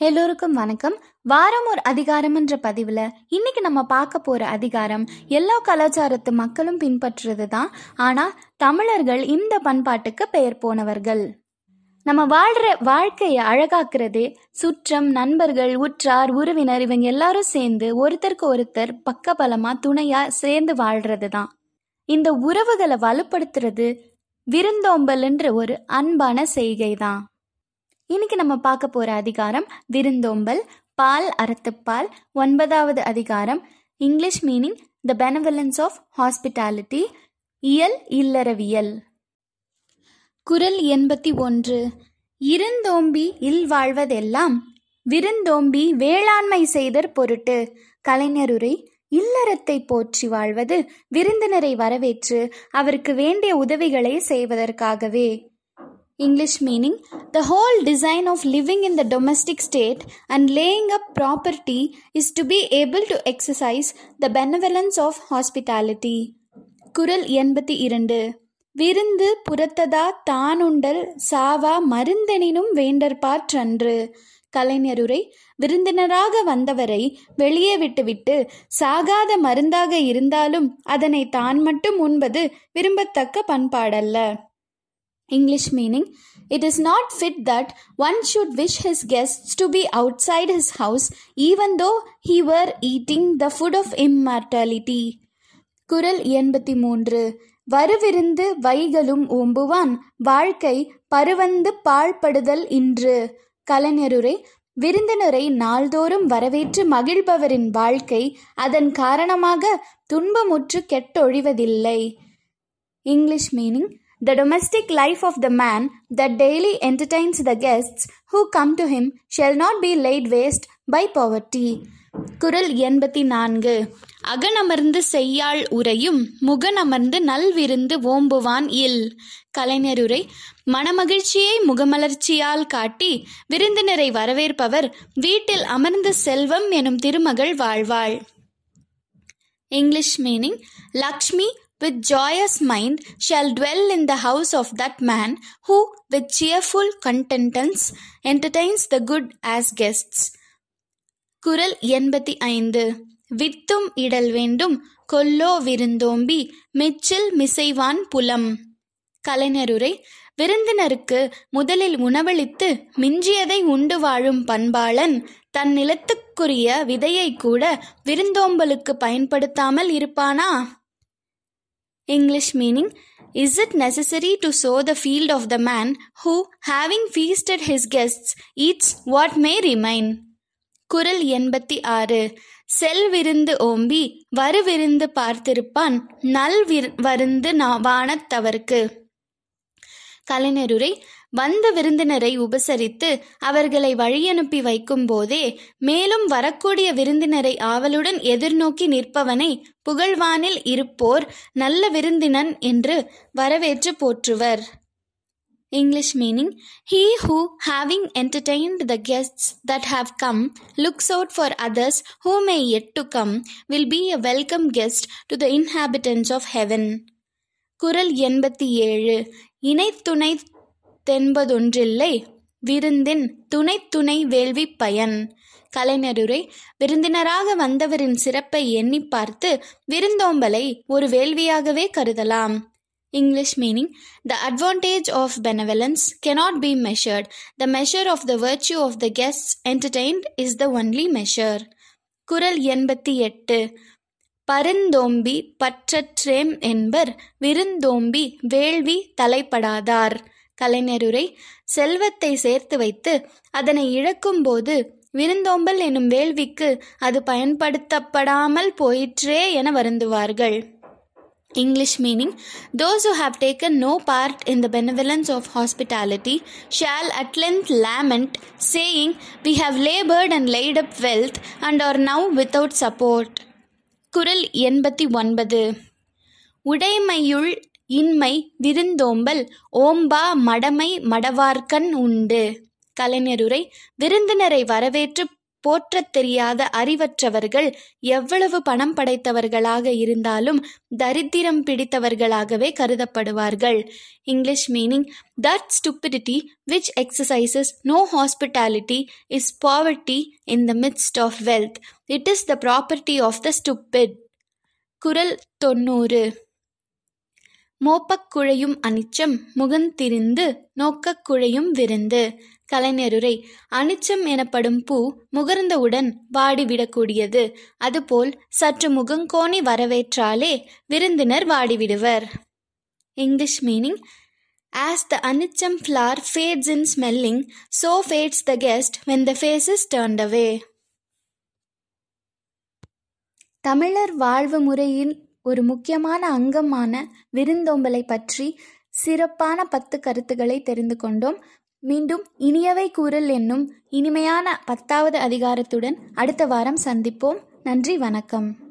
எல்லோருக்கும் வணக்கம். வாரம் ஒரு அதிகாரம் என்ற பதிவில் இன்னைக்கு நம்ம பார்க்க போகிற அதிகாரம் எல்லா கலாச்சாரத்து மக்களும் பின்பற்றுறது தான் ஆனால் தமிழர்கள் இந்த பண்பாட்டுக்கு பெயர் போனவர்கள். நம்ம வாழ்கிற வாழ்க்கையை அழகாக்குறதே சுற்றம் நண்பர்கள் உற்றார் உறவினர் இவங்க எல்லாரும் சேர்ந்து ஒருத்தருக்கு ஒருத்தர் பக்கபலமாக துணையாக சேர்ந்து வாழ்கிறது தான் இந்த உறவுகளை வலுப்படுத்துறது விருந்தோம்பல்ன்ற ஒரு அன்பான செய்கை தான் இன்னைக்கு நம்ம பார்க்க போற அதிகாரம் விருந்தோம்பல் பால் அறத்துப்பால் ஒன்பதாவது அதிகாரம் English meaning the benevolence of hospitality இயல் இல்லறவியல். குரல் எண்பத்தி ஒன்று இருந்தோம்பி இல் வாழ்வதெல்லாம் விருந்தோம்பி வேளாண்மை செய்தற் பொருட்டு கலைஞருரை இல்லறத்தை போற்றி வாழ்வது விருந்தினரை வரவேற்று அவருக்கு வேண்டிய உதவிகளை செய்வதற்காகவே. English meaning the whole design of living in the domestic state and laying up property is to be able to exercise the benevolence of hospitality. குரல் எண்பத்தி இரண்டு விருந்து புறத்ததா தானுண்டல் சாவா மருந்தெனினும் வேண்டற்பாற்றன்று கலைஞருரை விருந்தினராக வந்தவரை வெளியே விட்டுவிட்டு சாகாத மருந்தாக இருந்தாலும் அதனை தான் மட்டும் உண்பது விரும்பத்தக்க பண்பாடல்ல English meaning it is not fit that one should wish his guests to be outside his house even though he were eating the food of immortality. குரல் எண்பத்தி மூன்று வருவிருந்து வைகளும் ஓம்புவான் வாழ்க்கை பருவந்து பாழ்படுதல் இன்று கலைஞருரை விருந்தினரை நாள்தோறும் வரவேற்று மகிழ்பவரின் வாழ்க்கை அதன் காரணமாக துன்பமுற்று கெட்டொழிவதில்லை English meaning The domestic life of the man that daily entertains the guests who come to him shall not be laid waste by poverty. குரல் எண்பத்தி நான்கு அகனமர்ந்து செய்யாள் உரையும் முகனமர்ந்து நல்விருந்து ஓம்புவான் இல். கலைஞருரை மனமகிழ்ச்சியை முகமலர்ச்சியால் காட்டி விருந்தினரை வரவேற்பவர் வீட்டில் அமர்ந்து செல்வம் எனும் திருமகள் வாழ்வாள். English meaning Lakshmi with joyous mind shall dwell in the house of that man who with cheerful contentance entertains the good as guests. குரல் எண்பத்தி ஐந்து. வித்தும் இடல் வேண்டும் கொல்லோ விருந்தோம்பி மெச்சில் மிசைவான் புலம். கலைஞருரை விருந்தினருக்கு முதலில் உணவளித்து மிஞ்சியதை உண்டு வாழும் பண்பாளன் தன் நிலத்துக்குரிய விதையை கூட விருந்தோம்பலுக்கு பயன்படுத்தாமல் இருப்பானா? English meaning Is it necessary to sow the field of the man who, having feasted his guests, eats what may remain? குரல் எண்பத்தி ஆறு செல்விருந்து ஓம்பி வருவிருந்து பார்த்திருப்பான் நல் வருந்து வானத்தவர்க்கு கலைஞருரை வந்த விருந்தினரை உபசரித்து அவர்களை வழியனுப்பி வைக்கும் போதே மேலும் வரக்கூடிய விருந்தினரை ஆவலுடன் எதிர்நோக்கி நிற்பவனை புகழ்வானில் இருப்போர் நல்ல விருந்தினன் என்று வரவேற்று போற்றுவர் English meaning He who, having entertained the guests that have come, looks out for others who may yet to come, will be a welcome guest to the inhabitants of heaven. குரல் எண்பத்தி ஏழு இணைத்துணை தென்பதொன்றில்லை விருந்தின் துணை துணை வேள்வி பயன் கலைஞருரை விருந்தினராக வந்தவரின் சிறப்பை எண்ணி பார்த்து விருந்தோம்பலை ஒரு வேள்வியாகவே கருதலாம் English meaning the advantage of benevolence cannot be measured the measure of the virtue of the guest entertained is the only measure குரல் எண்பத்தி எட்டு பருந்தோம்பி பற்றற்றேம் என்பர் விருந்தோம்பி வேள்வி தலைப்படாதார் கலைஞருரை செல்வத்தை சேர்த்து வைத்து அதனை இழக்கும்போது விருந்தோம்பல் எனும் வேள்விக்கு அது பயன்படுத்தப்படாமல் போயிற்றே என வருந்துவார்கள் English meaning those who have taken no part in the benevolence of hospitality shall at length lament, saying, We have labored and laid up wealth and are now without support. குரல் எண்பத்தி ஒன்பது. உடைமையுள் இன்மை விருந்தோம்பல் ஓம்பா மடமை மடவார்க்கண் உண்டு. கலைஞருரை விருந்தினரை வரவேற்று போற்றத் தெரியாத அறிவற்றவர்கள் எவ்வளவு பணம் படைத்தவர்களாக இருந்தாலும் தரித்திரம் பிடித்தவர்களாகவே கருதப்படுவார்கள். English meaning that stupidity which exercises no hospitality is poverty in the midst of wealth it is the property of the stupid குரல் தொண்ணூறு. மோப்பக் குழையும் அனிச்சம் முகந்திரிந்து நோக்கக் குழையும் விருந்து. கலைஞருரை அனிச்சம் எனப்படும் பூ முகர்ந்தவுடன் வாடிவிடக்கூடியது அதுபோல் சற்று முகங்கோணி வரவேற்றாலே விருந்தினர் வாடிவிடுவர் English meaning As the anicham flower fades in smelling, so fades the guest when the face is turned away. தமிழர் வாழ்வு முறையின் ஒரு முக்கியமான அங்கமான விருந்தோம்பலை பற்றி சிறப்பான பத்து கருத்துக்களை தெரிந்து கொண்டோம். மீண்டும் இனியவை கூறல் என்னும் இனிமையான பத்தாவது அதிகாரத்துடன் அடுத்த வாரம் சந்திப்போம். நன்றி வணக்கம்.